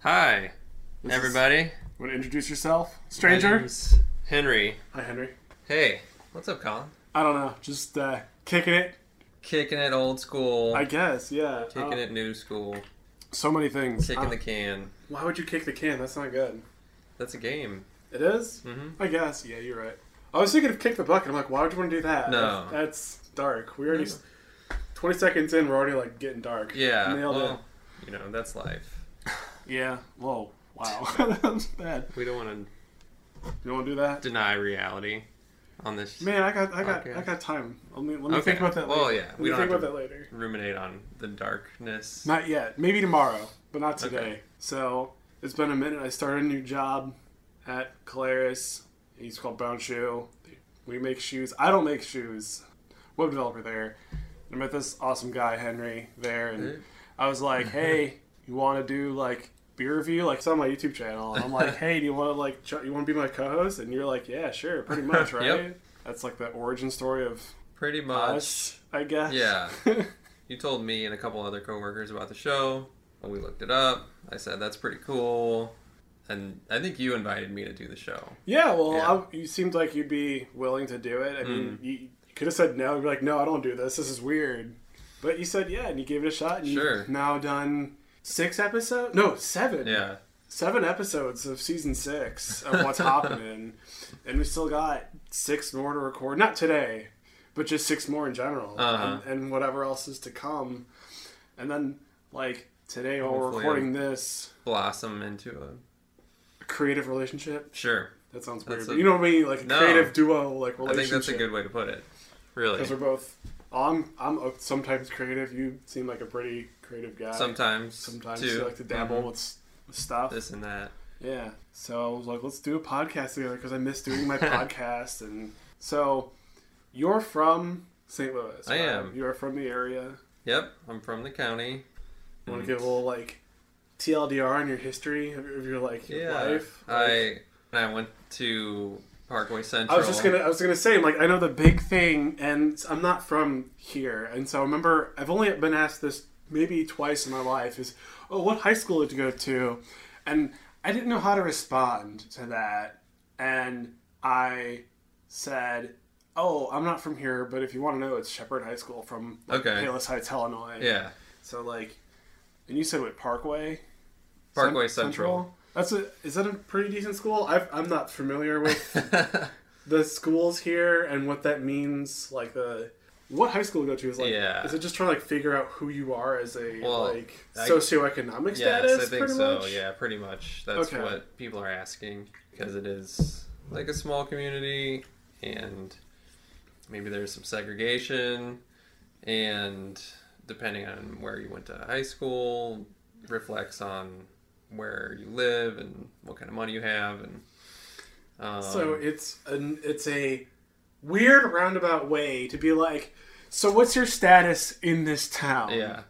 Hi, This is- everybody. Want to introduce yourself, stranger? Henry. Hi, Henry. Hey, what's up, Colin? I don't know, just uh, kicking it. Kicking it old school. I guess, yeah. kicking Uh, it new school. So many things. Kicking Uh, the can. Why would you kick the can? That's not good. That's a game. It is? Mm-hmm. I guess. Yeah, you're right. I was thinking of kick the bucket. I'm like, why would you want to do that? No. That's, that's dark. We already. 20 seconds in, we're already like getting dark. Yeah. Nailed well, you know, that's life. Yeah. Whoa. Wow. that's bad. We don't want to. You want to do that? deny reality on this. Man, I got, I got, Okay. I got time. Let me, let me Okay. think about that. Well, later. yeah, Let we don't think about that later. Ruminate on the darkness. Not yet. Maybe tomorrow, but not Okay. today. So it's been a minute. I started a new job at Caleres. He's called Brown Shoe. We make shoes. I don't make shoes. Web developer there. I met this awesome guy Henry there, and I was like, "Hey, you want to do like beer review? Like it's on my YouTube channel." And I'm like, "Hey, do you want to like ch- you want to be my co-host?" And you're like, "Yeah, sure, pretty much, right?" Yep. That's like the origin story of Pretty much. us, I guess. Yeah. You told me and a couple other coworkers about the show. When we looked it up, I said that's pretty cool. And I think you invited me to do the show. Yeah, well, Yeah. I, you seemed like you'd be willing to do it. I mean, Mm. you, you could have said no. You'd be like, no, I don't do this. This is weird. But you said yeah, and you gave it a shot. And Sure. You've now done six episodes? No, seven. Yeah. Seven episodes of season six of what's happening. And we still got six more to record. Not today, but just six more in general. Uh-huh. And, and whatever else is to come. And then, like, today while we're Hopefully recording this, Blossom into a. creative relationship. Sure. That sounds weird. A- you know what I mean? Like a No. creative duo, like I relationship. think that's a good way to put it. Really. Because we're both. I'm I'm sometimes creative. You seem like a pretty creative guy. Sometimes. sometimes too. you like to dabble Mhm. with, with stuff. This and that. Yeah. So I was like, let's do a podcast together because I miss doing my podcast. And so, you're from St. Louis. I am. You are from the area. Yep. I'm from the county. You want to give a little like TLDR on your history of, of your like your Yeah. life? I I went to Parkway Central. I was just gonna. I was gonna say, like, I know the big thing, and I'm not from here, and so I remember I've only been asked this maybe twice in my life: is, oh, what high school did you go to? And I didn't know how to respond to that, and I said, oh, I'm not from here, but if you want to know, it's Shepherd High School from like, Okay. Palos Heights, Illinois. Yeah. So like, and you said what Parkway? Parkway Cent- Central. That's a. Is that a pretty decent school? I've, I'm not familiar with the schools here and what that means like the what high school to go to is like Yeah. is it just trying to like figure out who you are as a Well, like I- socioeconomic yes, status I think so. much Yeah, pretty much. That's Okay. what people are asking because it is like a small community and maybe there's some segregation and depending on where you went to high school reflects on where you live and what kind of money you have and um, so it's an it's a weird roundabout way to be like so what's your status in this town? Yeah.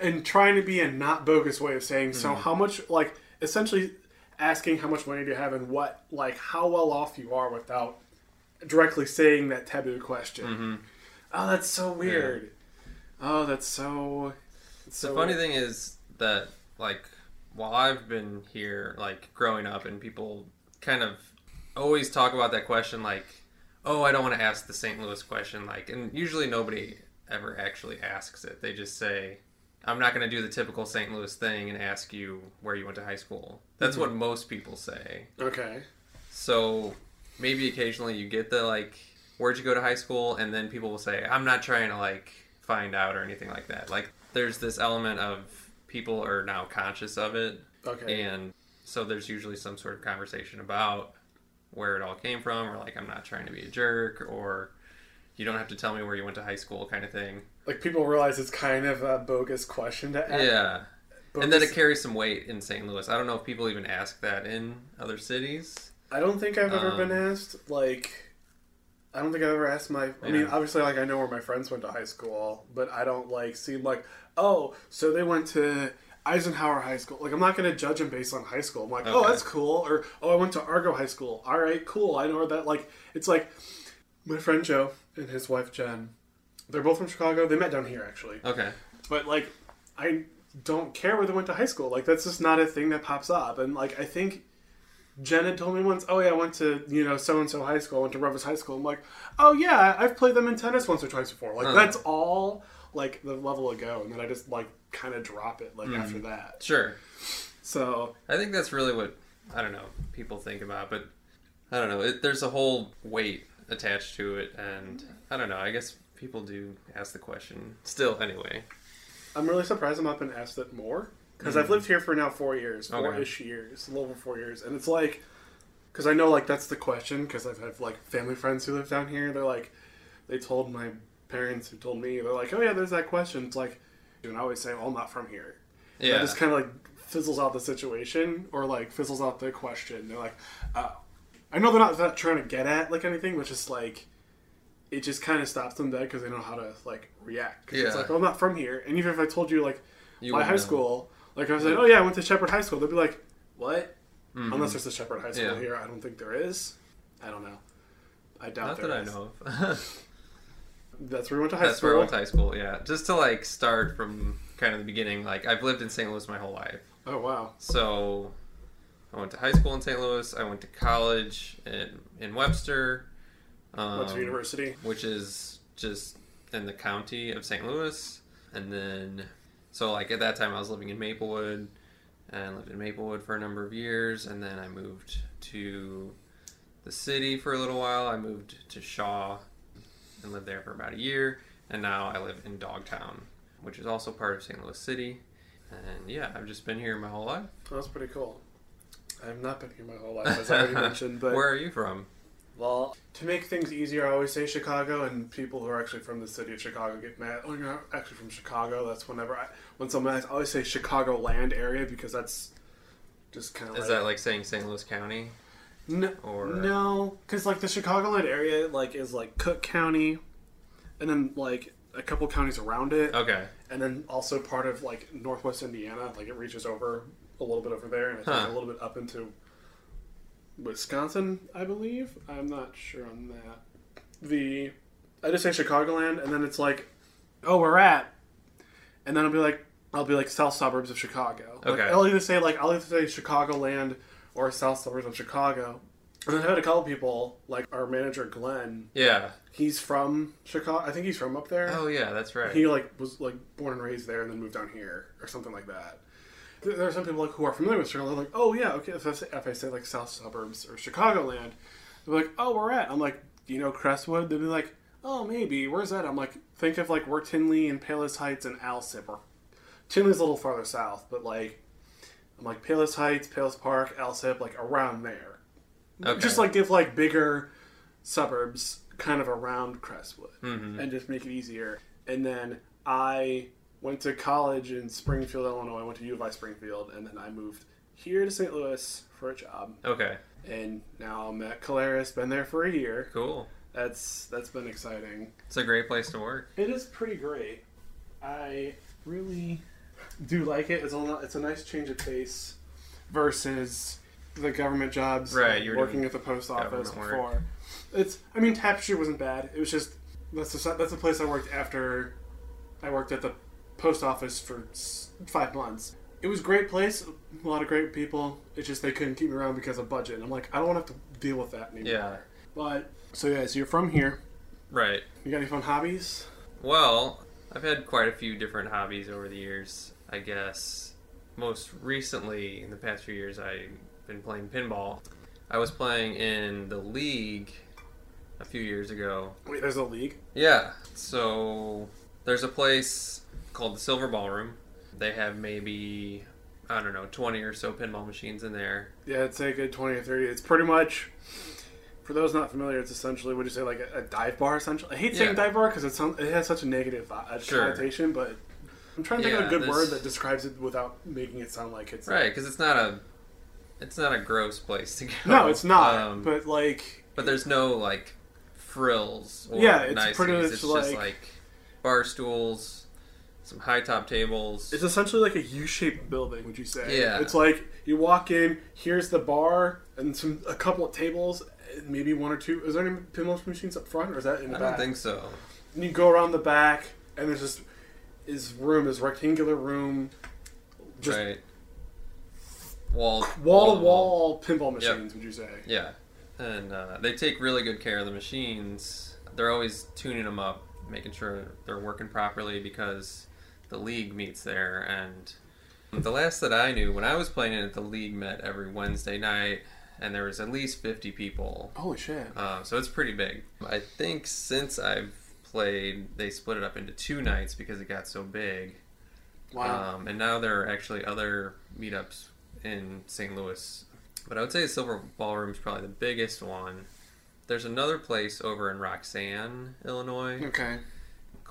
And trying to be a not bogus way of saying so Hmm. how much like essentially asking how much money do you have and what like how well off you are without directly saying that taboo question. Hmm oh that's so weird. Oh that's so it's The so funny thing is that, like, while I've been here, like, growing up, and people kind of always talk about that question, like, oh, I don't want to ask the St. Louis question, like, and usually nobody ever actually asks it. They just say, I'm not going to do the typical St. Louis thing and ask you where you went to high school. That's Mhm. what most people say. okay So maybe occasionally you get the, like, where'd you go to high school? And then people will say, I'm not trying to, like, find out or anything like that. Like, there's this element of people are now conscious of it. okay And so there's usually some sort of conversation about where it all came from, or like, I'm not trying to be a jerk, or you don't have to tell me where you went to high school kind of thing. like people realize it's kind of a bogus question to ask Yeah. bogus, And then it carries some weight in St. Louis. I don't know if people even ask that in other cities. i don't think i've ever um, been asked like I don't think I've ever asked my. I mean, obviously, like I know where my friends went to high school, but I don't like seem like, oh, so they went to Eisenhower High School. Like, I'm not going to judge them based on high school. I'm like, oh, Okay. that's cool, or oh, I went to Argo High School. All right, cool. I know where that. Like, it's like my friend Joe and his wife Jen. They're both from Chicago. They met down here actually, Okay. but like I don't care where they went to high school. Like that's just not a thing that pops up. And like I think Jen had told me once, oh yeah, I went to you know so and so high school, I went to Rivers High School. I'm like, oh yeah, I've played them in tennis once or twice before. Like Huh. that's all like the level of go, and then I just like kind of drop it like Mm-hmm. after that. Sure. So I think that's really what I don't know people think about, but I don't know. It, there's a whole weight attached to it, and I don't know. I guess people do ask the question still. Anyway, I'm really surprised I'm not been asked it more because I've lived here for now four years, Mm-hmm. Okay. four ish years, a little over four years, and it's like because I know like that's the question because I've had like family friends who live down here. They're like they told my parents who told me they're like, oh yeah, there's that question. It's like and I always say, well, I'm not from here. yeah, That just kind of like fizzles out the situation or like fizzles out the question. They're like, oh. I know they're not, not trying to get at like anything, but just like it just kind of stops them dead because they know how to like react. 'Cause It's like, well, I'm not from here. And even if I told you like you my high know. school, like I was like, oh yeah, I went to Shepherd High School. They'd be like, what? Mhm. Unless there's a Shepherd High School Yeah. here, I don't think there is. I don't know. I doubt Not there that I know of. That's where we went to high That's school. That's where I went to high school. Yeah, just to like start from kind of the beginning. Like I've lived in St. Louis my whole life, Oh wow. so I went to high school in St. Louis. I went to college in in Webster. Um, went to university. which is just in the county of St. Louis. And then, so like at that time, I was living in Maplewood and lived in Maplewood for a number of years. And then I moved to the city for a little while. I moved to Shaw and lived there for about a year. And now I live in Dogtown, which is also part of St. Louis City. And yeah, I've just been here my whole life. That's pretty cool. I've not been here my whole life, as I already mentioned. But Where are you from? Well, to make things easier, I always say Chicago, and people who are actually from the city of Chicago get mad. Oh, you're not actually from Chicago. That's whenever I when someone asks, I always say Chicago land area because that's just kind of Is like, that like saying St. Louis County? No, Or- no, because like the Chicagoland area, like is like Cook County, and then like a couple counties around it, Okay. and then also part of like Northwest Indiana. Like it reaches over a little bit over there, and I think Huh. a little bit up into Wisconsin, I believe. I'm not sure on that. The I just say Chicagoland, and then it's like, oh, we're at, and then I'll be like, I'll be like south suburbs of Chicago. Like, Okay. I'll either say like I'll either say Chicagoland or south suburbs of Chicago. And then I had a couple people, like our manager Glenn. Yeah. He's from Chicago. I think he's from up there. Oh yeah, that's right. He like was like born and raised there, and then moved down here or something like that. There are some people like who are familiar with Chicago. They're like, oh yeah, okay. If I say, if I say like South Suburbs or Chicagoland, they're like, oh, we're at. I'm like, do you know Crestwood? They'd be like, oh, maybe. Where's that? I'm like, think of like where Tinley and Palos Heights and Alsip are. Tinley's a little farther south, but like, I'm like Palos Heights, Palos Park, Alsip, like around there. Okay. Just like give like bigger suburbs kind of around Crestwood Mhm. and just make it easier. And then I went to college in Springfield, Illinois. I went to U of I Springfield, and then I moved here to St. Louis for a job. Okay. And now I'm at Caleres. Been there for a year. Cool. That's that's been exciting. It's a great place to work. It is pretty great. I really do like it. It's a it's a nice change of pace versus the government jobs. Right, you were working at the post office government work. before. It's I mean Tapestry wasn't bad. It was just that's the that's the place I worked after I worked at the post office for five months. It was a great place, a lot of great people. It's just they couldn't keep me around because of budget. And I'm like, I don't want to have to deal with that anymore. Yeah. But so yeah, so you're from here. Right. You got any fun hobbies? Well, I've had quite a few different hobbies over the years. I guess most recently, in the past few years, I've been playing pinball. I was playing in the league a few years ago. Wait, there's a league. Yeah. So there's a place called the Silver Ballroom. They have maybe I don't know, 20 or so pinball machines in there. Yeah, say a good 20 or 30. It's pretty much, for those not familiar, it's essentially, what would you say, like a, a dive bar, essentially? I hate saying Yeah. dive bar because it, sounds, it has such a negative uh, Sure. connotation, but I'm trying to think of a good this- word that describes it without making it sound like it's. Right, because it's not a it's not a gross place to go. No, it's not. Um, but, like, But there's no like frills or Yeah, it's niceties. pretty much it's just like- like bar stools, some high top tables. it's essentially like a U shaped building, would you say? Yeah. It's like you walk in, here's the bar, and some a couple of tables, maybe one or two. Is there any pinball machines up front, or is that in the I back? I don't think so. And you go around the back, and there's just is room, this rectangular room, Just right. Wall wall to wall pinball machines. Would you say? Yeah, and uh, they take really good care of the machines. They're always tuning them up, making sure they're working properly because the league meets there. And the last that I knew, when I was playing it, the league met every Wednesday night, and there was at least fifty people. Holy shit! Uh, so it's pretty big. I think since I've played, they split it up into two nights because it got so big. Wow. Um, and now there are actually other meetups in St. Louis. But I would say the Silver Ballroom is probably the biggest one. There's another place over in Roxana, Illinois, okay.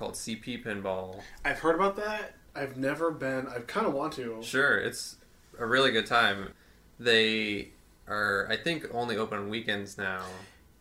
Called CP Pinball. I've heard about that. I've never been. I kind of want to. Sure, it's a really good time. They are, I think, only open on weekends now.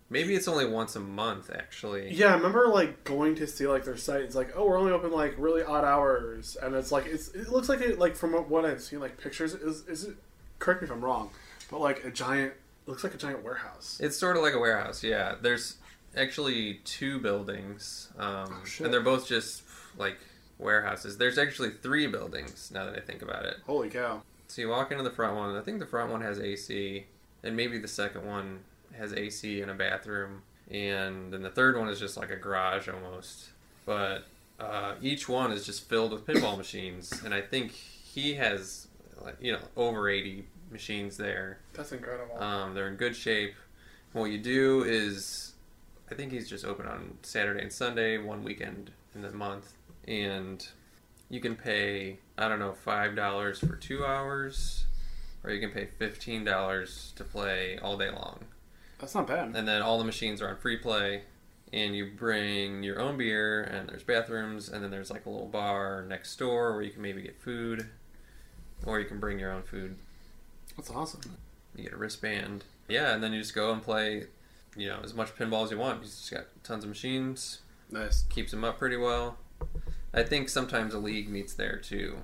Maybe it's only once a month, actually. Yeah, I remember like going to see like their site. It's like, oh, we're only open like really odd hours, and it's like it's it looks like it like from what I've seen like pictures is is it? Correct me if I'm wrong, but like a giant looks like a giant warehouse. It's sort of like a warehouse, yeah. There's actually two buildings, um, Oh, and they're both just like warehouses. There's actually three buildings now that I think about it. Holy cow! So you walk into the front one. I think the front one has AC, and maybe the second one has AC and a bathroom, and then the third one is just like a garage almost. But uh, each one is just filled with pinball machines, and I think he has, you know, over 80 machines there. That's incredible. Um, they're in good shape. What you do is, I think he's just open on Saturday and Sunday, one weekend in the month, and you can pay I don't know five dollars for two hours, or you can pay fifteen dollars to play all day long. That's not bad. And then all the machines are on free play, and you bring your own beer, and there's bathrooms, and then there's like a little bar next door where you can maybe get food, or you can bring your own food That's awesome. you get a wristband. Yeah, and then you just go and play, you know, as much pinball as you want. You just got tons of machines. Nice. Keeps them up pretty well. I think sometimes a league meets there too.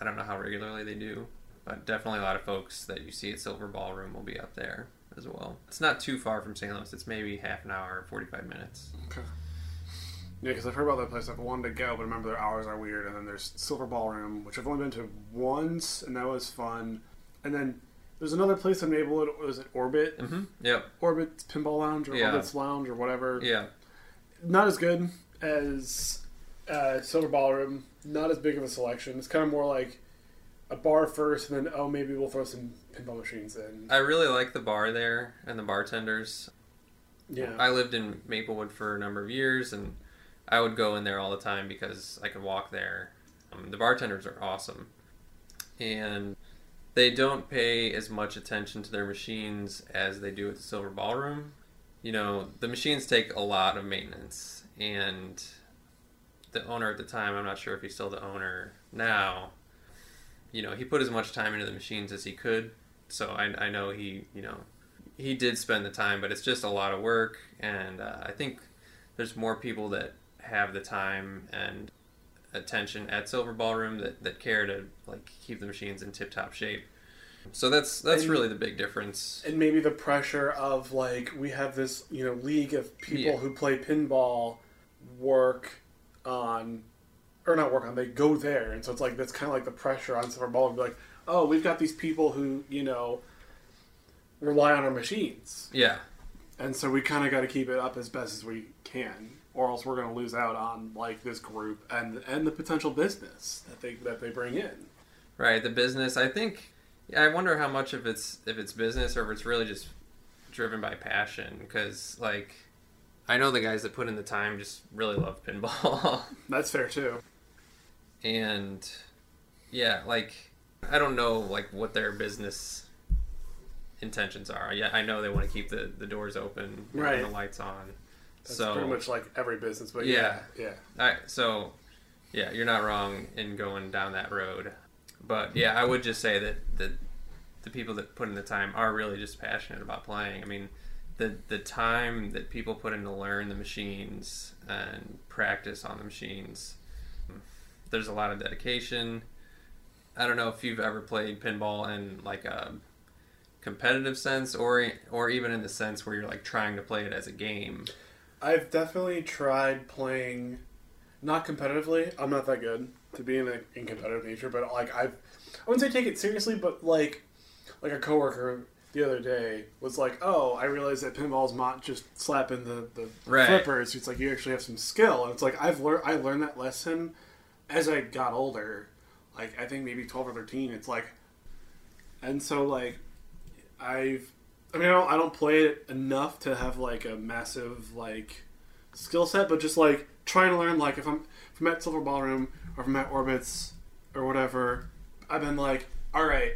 I don't know how regularly they do, but definitely a lot of folks that you see at Silver Ballroom will be up there as well. It's not too far from St. Louis. It's maybe half an hour, forty-five minutes. Okay. Yeah, because I've heard about that place. I've wanted to go, but remember their hours are weird. And then there's Silver Ballroom, which I've only been to once, and that was fun. And then there's another place in Maplewood. Was it Orbit? Mm-hmm. Yep. Orbit Pinball Lounge or Yeah. Orbit's Lounge or whatever. Yeah. Not as good as uh, Silver Ballroom. Not as big of a selection. It's kind of more like a bar first, and then oh maybe we'll throw some pinball machines in. I really like the bar there and the bartenders. Yeah. I lived in Maplewood for a number of years, and I would go in there all the time because I could walk there. Um, the bartenders are awesome, and they don't pay as much attention to their machines as they do at the Silver Ballroom. You know, the machines take a lot of maintenance, and the owner at the time, I'm not sure if he's still the owner now. You know, he put as much time into the machines as he could, so I, I know he, you know, he did spend the time, but it's just a lot of work, and uh, I think there's more people that have the time and attention at Silver Ballroom that, that care to like keep the machines in tip top shape. So that's that's And- really the big difference. and maybe the pressure of like we have this you know league of people Yeah. who play pinball work on or not work on they go there and so it's like that's kind of like the pressure on silver ball to be like oh we've got these people who you know rely on our machines Yeah, and so we kind of got to keep it up as best as we can or else we're going to lose out on like this group and and the potential business that they that they bring in right. The business. I think. Yeah, I wonder how much of it's if it's business or if it's really just driven by passion. Because like, I know the guys that put in the time just really love pinball. that's fair too and yeah like i don't know like what their business intentions are yeah i know they want to keep the, the doors open Right. the lights on that's so pretty much like every business but Yeah. yeah. I, so yeah you're not wrong in going down that road. But yeah i would just say that that the people that put in the time are really just passionate about playing. I mean the the time that people put in to learn the machines and practice on the machines there's a lot of dedication. I don't know if you've ever played pinball in like a competitive sense or or even in the sense where you're like trying to play it as a game I've definitely tried playing, not competitively. I'm not that good to be in a in competitive nature, but like I've I wouldn't say take it seriously, but like like a coworker the other day was like, "Oh, I realized that pinball's not just slapping the the Right. flippers. It's like you actually have some skill." And it's like I've learned I learned that lesson as I got older. Like I think maybe twelve or thirteen. It's like, and so like I've I mean I don't I don't play it enough to have like a massive like skill set, but just like trying to learn like if I'm if I'm at Silver Ballroom or if I'm at Orbits or whatever, I've been like, all right,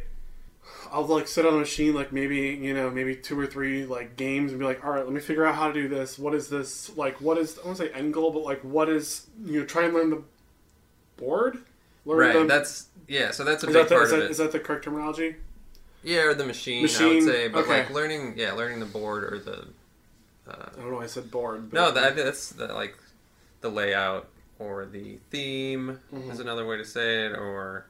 I'll like sit on a machine like maybe you know maybe two or three like games and be like, all right, let me figure out how to do this. What is this like? What is I won't say end goal, but like what is you know try and learn the board. Learn Right. the- That's yeah. So that's a is big that, the, part is, of that, it. is that the correct terminology? Yeah, or the machine, I would say, but okay. like learning, yeah, learning the board or the. Uh, I don't know. why I said board. But no, that, that's the, like the layout or the theme Mhm. is another way to say it, or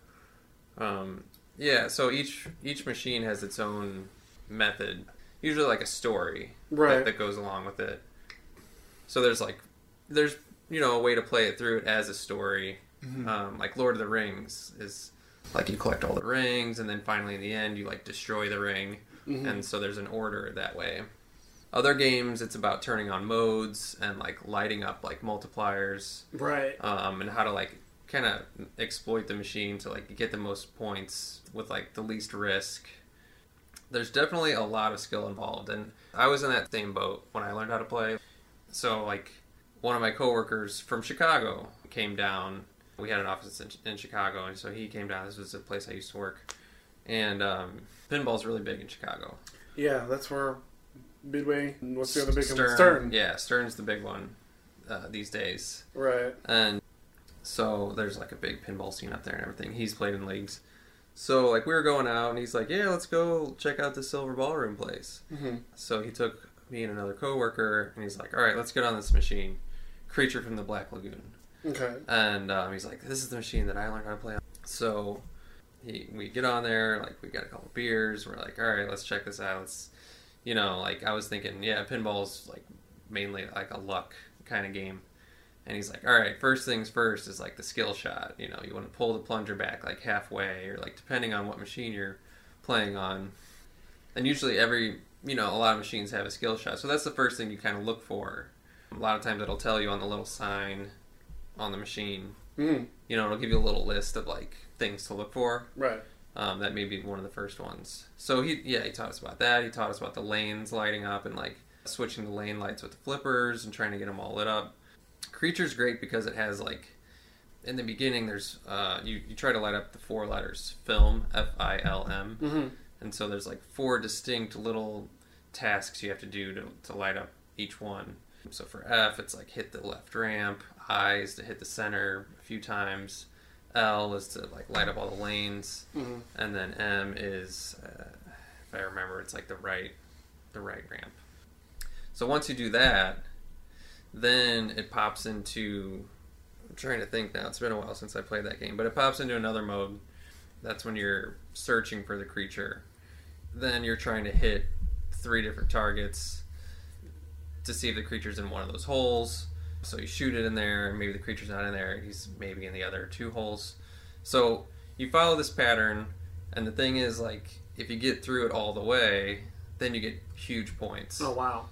um, yeah. So each each machine has its own method, usually like a story right. that, that goes along with it. So there's like there's you know a way to play it through it as a story. Mhm. Um, like Lord of the Rings is like you collect all the rings, and then finally in the end you like destroy the ring, Mhm. and so there's an order that way. Other games, it's about turning on modes and like lighting up like multipliers, right. um, and how to like kind of exploit the machine to like get the most points with like the least risk. There's definitely a lot of skill involved, and I was in that same boat when I learned how to play. So like one of my coworkers from Chicago came down. We had an office in, in Chicago, and so he came down. This was a place I used to work, and um, pinball's really big in Chicago. Yeah, that's where Midway. and What's the other big one? Stern, Stern. Yeah, Stern's the big one uh, these days. Right. And so there's like a big pinball scene up there and everything. He's played in leagues. So like we were going out and he's like, "Yeah, let's go check out the Silver Ballroom place." hmm So he took me and another coworker and he's like, "All right, let's get on this machine, Creature from the Black Lagoon." Okay. And um, he's like, "This is the machine that I learned how to play on." So he, we get on there, like we got a couple beers. We're like, "All right, let's check this out." Let's, you know, like I was thinking, yeah, pinball's like mainly like a luck kind of game. And he's like, "All right, first things first is like the skill shot. You know, you want to pull the plunger back like halfway, or like depending on what machine you're playing on. And usually, every you know, a lot of machines have a skill shot, so that's the first thing you kind of look for. A lot of times, it'll tell you on the little sign on the machine. Mm. You know, it'll give you a little list of like things to look for. Right. Um, that may be one of the first ones. So he, yeah, he taught us about that. He taught us about the lanes lighting up and like switching the lane lights with the flippers and trying to get them all lit up. Creature's great because it has like in the beginning there's uh, you you try to light up the four letters film F I L M hmm and so there's like four distinct little tasks you have to do to, to light up each one. So for F, it's like hit the left ramp. I is to hit the center a few times. L is to like light up all the lanes, hmm and then M is, uh, if I remember, it's like the right, the right ramp. So once you do that, then it pops into. I'm trying to think now. It's been a while since I played that game, but it pops into another mode. That's when you're searching for the creature. Then you're trying to hit three different targets to see if the creature's in one of those holes. So you shoot it in there, and maybe the creature's not in there. He's maybe in the other two holes. So you follow this pattern, and the thing is, like, if you get through it all the way, then you get huge points. Oh wow.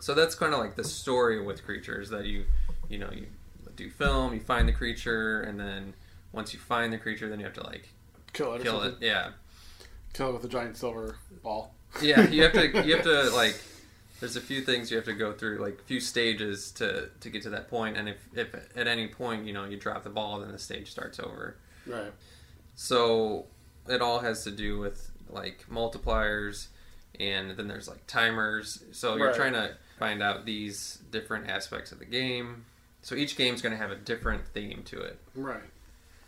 So that's kind of like the story with creatures that you, you know, you do film, you find the creature, and then once you find the creature, then you have to like Kill it. Or kill it. Yeah, Kill it with a giant silver ball. yeah. You have to, you have to like. There's a few things you have to go through, like a few stages to to get to that point. And if if at any point you know you drop the ball, then the stage starts over. Right. So it all has to do with like multipliers, and then there's like timers. So you're Right. trying to find out these different aspects of the game. So each game's going to have a different theme to it. Right.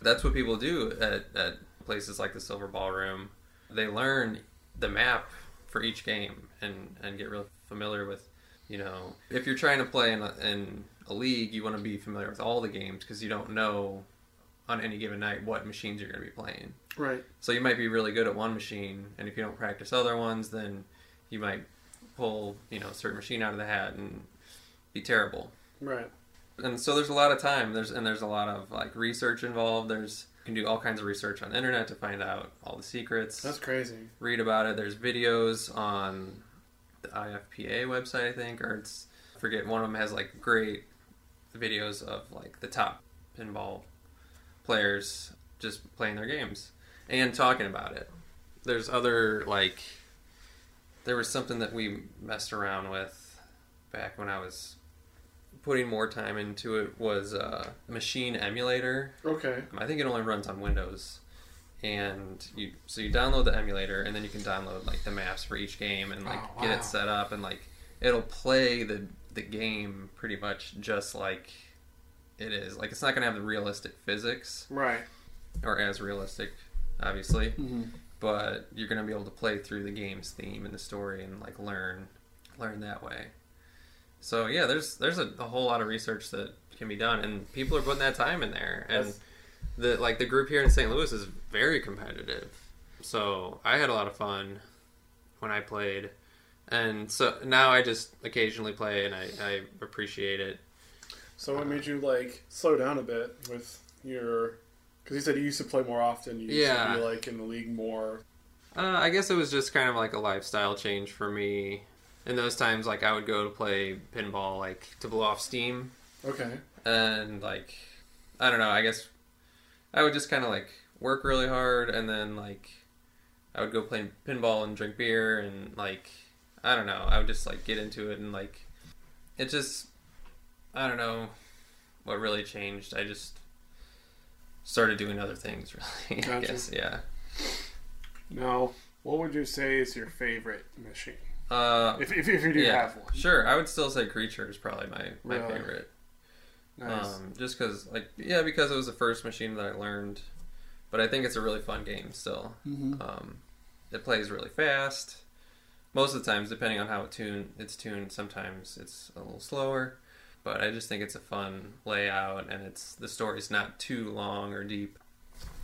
That's what people do at, at places like the Silver Ballroom. They learn the map for each game and, and get real familiar with, you know, if you're trying to play in a, in a league, you want to be familiar with all the games because you don't know on any given night what machines you're going to be playing. Right. So you might be really good at one machine, and if you don't practice other ones, then you might pull, you know, a certain machine out of the hat and be terrible Right. and so there's a lot of time there's and there's a lot of like research involved there's can do all kinds of research on the internet to find out all the secrets. That's crazy. read about it. There's videos on the IFPA website, I think, or it's I forget. One of them has like great videos of like the top pinball players just playing their games and talking about it. There's other like there was something that we messed around with back when I was putting more time into it was a machine emulator Okay. I think it only runs on Windows. And you so you download the emulator and then you can download like the maps for each game and like Oh, get it set up and like it'll play the the game pretty much just like it is. Like it's not gonna have the realistic physics Right. or as realistic, obviously, Mm-hmm. but you're gonna be able to play through the game's theme and the story and like learn learn that way. So yeah, there's there's a, a whole lot of research that can be done, and people are putting that time in there. And the like the group here in St. Louis is very competitive. So I had a lot of fun when I played, and so now I just occasionally play, and I, I appreciate it. So what made you like slow down a bit with your? Because you said you used to play more often. You used Yeah. to be like in the league more. Uh, I guess it was just kind of like a lifestyle change for me. In those times, like I would go to play pinball, like to blow off steam, Okay. and like I don't know. I guess I would just kind of like work really hard, and then like I would go play pinball and drink beer, and like I don't know. I would just like get into it, and like it just I don't know what really changed. I just started doing other things. Really, I guess yeah. Now, what would you say is your favorite machine? Uh, If, if, if you do yeah, have one. sure. I would still say Creature is probably my my Really? favorite. Nice. Um, just because, like, yeah, because it was the first machine that I learned. But I think it's a really fun game still. Mhm. Um, it plays really fast. Most of the times, depending on how it tune, it's tuned. Sometimes it's a little slower, but I just think it's a fun layout, and it's the story's not too long or deep.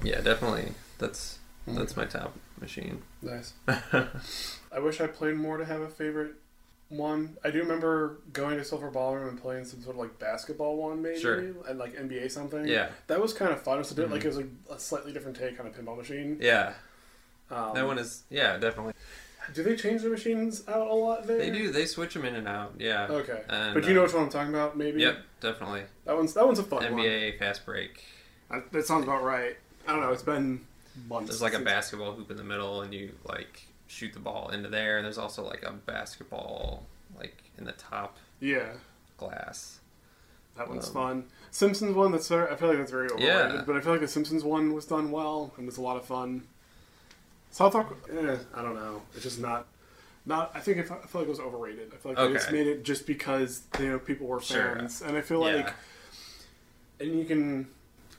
Yeah, definitely. That's Mhm. that's my top machine. Nice. I wish I played more to have a favorite one. I do remember going to Silver Ballroom and playing some sort of like basketball one, maybe, Sure. and like NBA something. yeah, That was kind of fun. It was a bit Mhm. like it was like a slightly different take on a pinball machine. yeah. Um, That one is yeah, definitely. Do they change the machines out a lot there? They do. They switch them in and out. Yeah. Okay. And, but you know uh, which one I'm talking about, maybe. Yep, definitely. That one's that one's a fun one. NBA fast break. one. That sounds about right. I don't know. It's been months. There's like a basketball hoop in the middle, and you like shoot the ball into there. And there's also like a basketball like in the top Yeah, glass. that one's Um, fun. Simpsons one. That's very, I feel like that's very overrated. Yeah. But I feel like the Simpsons one was done well and was a lot of fun. South Park. Eh, I don't know. It's just not. Not. I think I feel like it was overrated. I feel like they just made it just because you know people were Sure. fans, and I feel yeah. like and you can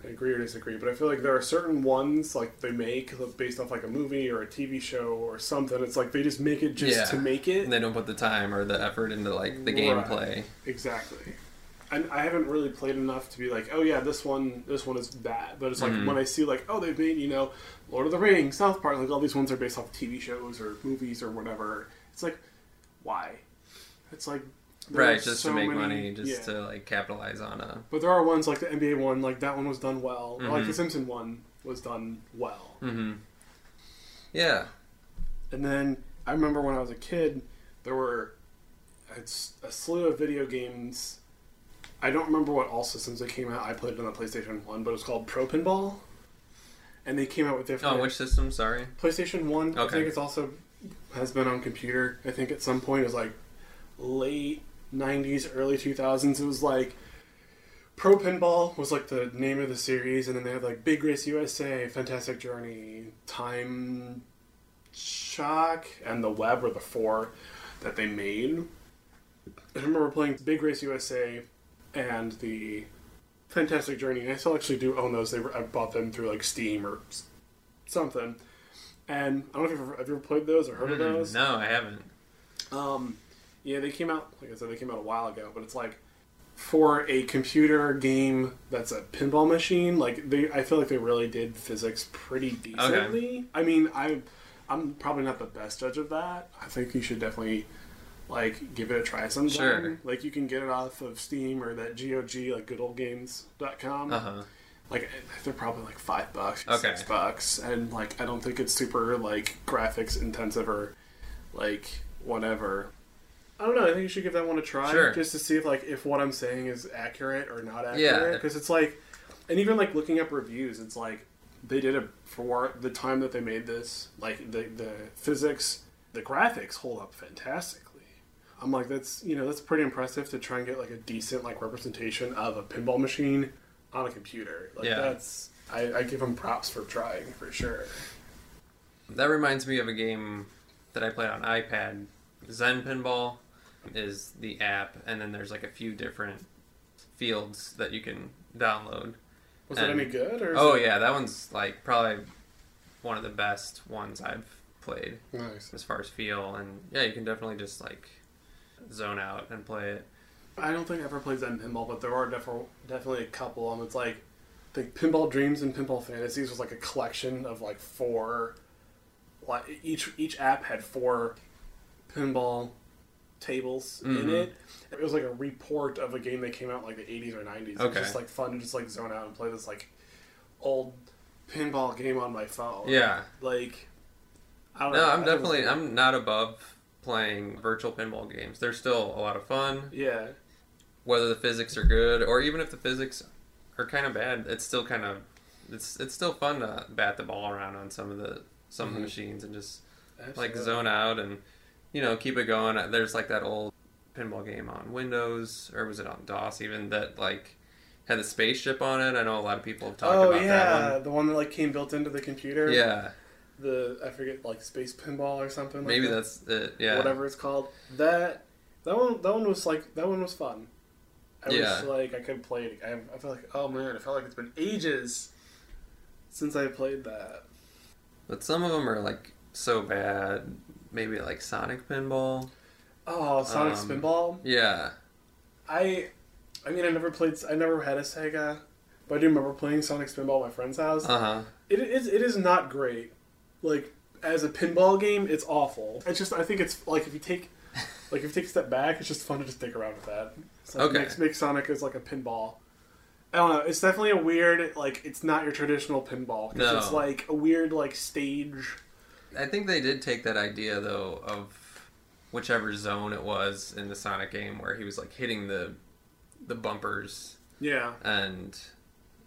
agree or disagree, but I feel like there are certain ones like they make based off like a movie or a TV show or something. It's like they just make it just Yeah. to make it. and they don't put the time or the effort into like the Right. gameplay. Exactly. And I haven't really played enough to be like, oh yeah, this one, this one is bad. But it's like Mhm. when I see like, oh, they've made you know, Lord of the Rings, South Park, like all these ones are based off TV shows or movies or whatever. It's like, why? It's like there Right, just so to make many- money, just yeah. to like capitalize on a. But there are ones like the NBA one, like that one was done well. Or like the Simpson one was done well. Mm-hmm. Yeah. And then I remember when I was a kid, there were it's a slew of video games. I don't remember what all systems they came out. I played it on the PlayStation One, but it was called Pro Pinball, and they came out with different. Oh, which system? Sorry. PlayStation One? Okay. I think it's also has been on computer. I think at some point it was like late '90s, early 2000s. It was like Pro Pinball was like the name of the series, and then they had like Big Race USA, Fantastic Journey, Time Shock, and the Web were the four that they made. I remember playing Big Race USA and the Fantastic Journey. And I still actually do own those. They were, I bought them through like Steam or something. And I don't know if you've ever, have you ever played those or heard of Mm, those. No, I haven't. Um, yeah, they came out. Like I said, they came out a while ago. But it's like for a computer game that's a pinball machine. Like they, I feel like they really did physics pretty decently. Okay. I mean, I, I'm probably not the best judge of that. I think you should definitely like give it a try sometime. Sure. Like you can get it off of Steam or that GOG, like goodoldgames.com. Uh huh. Like they're probably like five bucks, Okay. six bucks, and like I don't think it's super like graphics intensive or like whatever. I don't know. I think you should give that one a try, Sure. just to see if like if what I'm saying is accurate or not Yeah. accurate. Because it's like, and even like looking up reviews, it's like they did it for the time that they made this. Like the the physics, the graphics hold up fantastically. I'm like, that's you know that's pretty impressive to try and get like a decent like representation of a pinball machine on a computer. Like Yeah. that's I, I give them props for trying for sure. That reminds me of a game that I played on iPad. Zen Pinball is the app, and then there's like a few different fields that you can download. Was it any good? Or Oh it... yeah, that one's like probably one of the best ones I've played nice. as far as feel, and yeah, you can definitely just like zone out and play it. I don't think I ever played Zen Pinball, but there are definitely definitely a couple them. It's like think Pinball Dreams and Pinball Fantasies was like a collection of like four. Like each each app had four pinball tables in Mhm. it. It was like a report of a game that came out in like the 80s or 90s. It was Okay. just like fun to just like zone out and play this like old pinball game on my phone. Yeah, Like I don't no, know. I'm was- definitely I'm not above playing virtual pinball games. They're still a lot of fun. Yeah. whether the physics are good or even if the physics are kind of bad, it's still kind of it's it's still fun to bat the ball around on some of the some of the Mhm. machines and just like zone out and you know keep it going. There's like that old pinball game on Windows or was it on DOS even that like had the spaceship on it. I know a lot of people have talked oh, about that. Oh about yeah, that the one that like came built into the computer. Yeah, the I forget like space pinball or something. Like maybe that. that's it. Yeah, whatever it's called. That that one that one was like that one was fun. I Yeah. wish like I could play it. I, I feel like oh man, I felt like it's been ages since I played that. but some of them are like so bad. Maybe like Sonic Pinball. Oh, Sonic Um, Spinball. Yeah, I I mean I never played. I never had a Sega, but I do remember playing Sonic Spinball at my friend's house. uh huh. It is it is not great. Like as a pinball game, it's awful. It's just I think it's like if you take like if you take a step back, it's just fun to just dick around with that. So Okay. Make, make Sonic as like a pinball. I don't know. It's definitely a weird like it's not your traditional pinball. No. It's like a weird like stage. I think they did take that idea though of whichever zone it was in the Sonic game where he was like hitting the the bumpers Yeah, and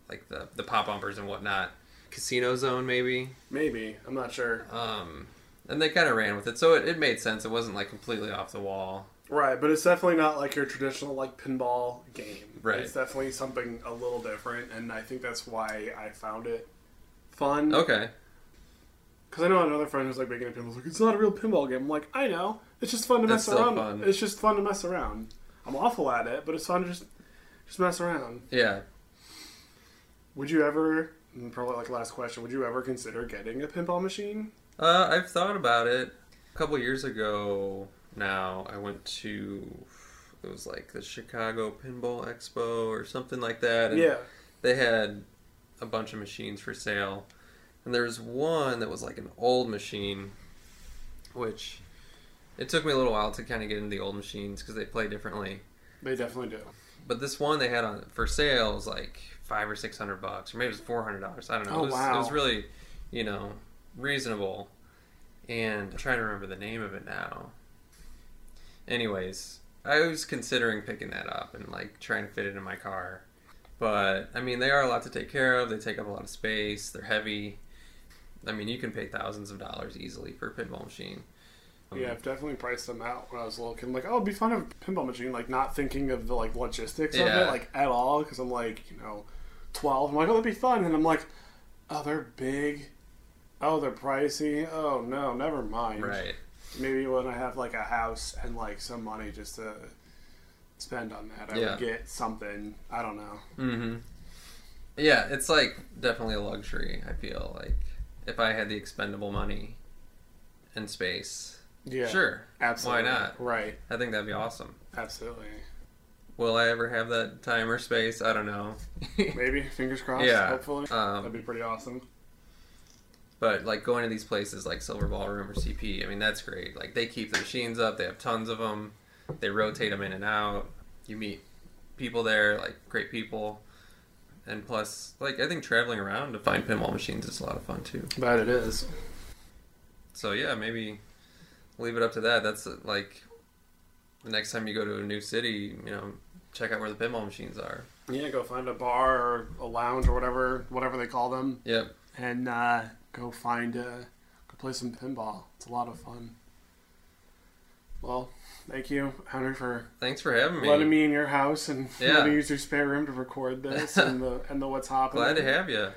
like the the pop bumpers and whatnot. Casino zone maybe. maybe I'm not sure. Um and they kind of ran with it, so it, it made sense. It wasn't like completely off the wall. Right, but it's definitely not like your traditional like pinball game. Right. It's definitely something a little different, and I think that's why I found it fun. Okay. Because I know another friend who's like making a pinball. Like it's not a real pinball game. I'm like, I know. It's just fun to It's mess still around. fun. It's just fun to mess around. I'm awful at it, but it's fun to just just mess around. Yeah. Would you ever? and Probably like last question. Would you ever consider getting a pinball machine? Uh, I've thought about it. A couple years ago now, I went to it was like the Chicago Pinball Expo or something like that. And Yeah. they had a bunch of machines for sale and there was one that was like an old machine which it took me a little while to kind of get into the old machines because they play differently. They definitely do. but this one they had on for sale was like five or six hundred bucks or maybe it was four hundred dollars i don't know. Oh, it, was, wow. it was really you know reasonable. And i'm trying to remember the name of it now. Anyways i was considering picking that up and like trying to fit it in my car. But i mean they are a lot to take care of. They take up a lot of space. They're heavy i mean you can pay thousands of dollars easily for a pinball machine Um, Yeah, I've definitely priced them out when I was a little kid. I'm like, oh, it'd be fun to have a pinball machine. Like, not thinking of the like logistics of it, like at all, because I'm like, you know, 12. I'm like, oh, that'd be fun, and I'm like, oh, they're big. Oh, they're pricey. Oh no, never mind. right Maybe when I have like a house and like some money just to spend on that, I Yeah. would get something. I don't know. Mm-hmm. Yeah, it's like definitely a luxury. I feel like if I had the expendable money and space, Yeah, sure, absolutely. Why not? Right, I think that'd be awesome. absolutely. Will I ever have that time or space? I don't know. Maybe fingers crossed. Yeah, hopefully that'd um, be pretty awesome. but like going to these places like Silver Ballroom or CP, I mean that's great. Like they keep the machines up. They have tons of them. They rotate them in and out. You meet people there, like great people, and plus, like I think traveling around to find pinball machines is a lot of fun too. But it is. So yeah, maybe leave it up to that. That's like the next time you go to a new city, you know, check out where the pinball machines are. Yeah, go find a bar or a lounge or whatever whatever they call them, Yep. and uh, go find a, go play some pinball. It's a lot of fun. Well, thank you, Henry, for Thanks for having me. letting me in your house and Yeah. letting me use your spare room to record this and the and the what's happening. Glad to have you.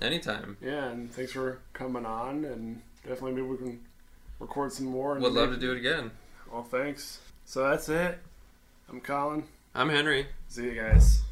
Anytime. Yeah, and thanks for coming on, and definitely maybe we can record some more. And Would love to do it again. Well, thanks. So that's it. I'm Colin. I'm Henry. See you guys.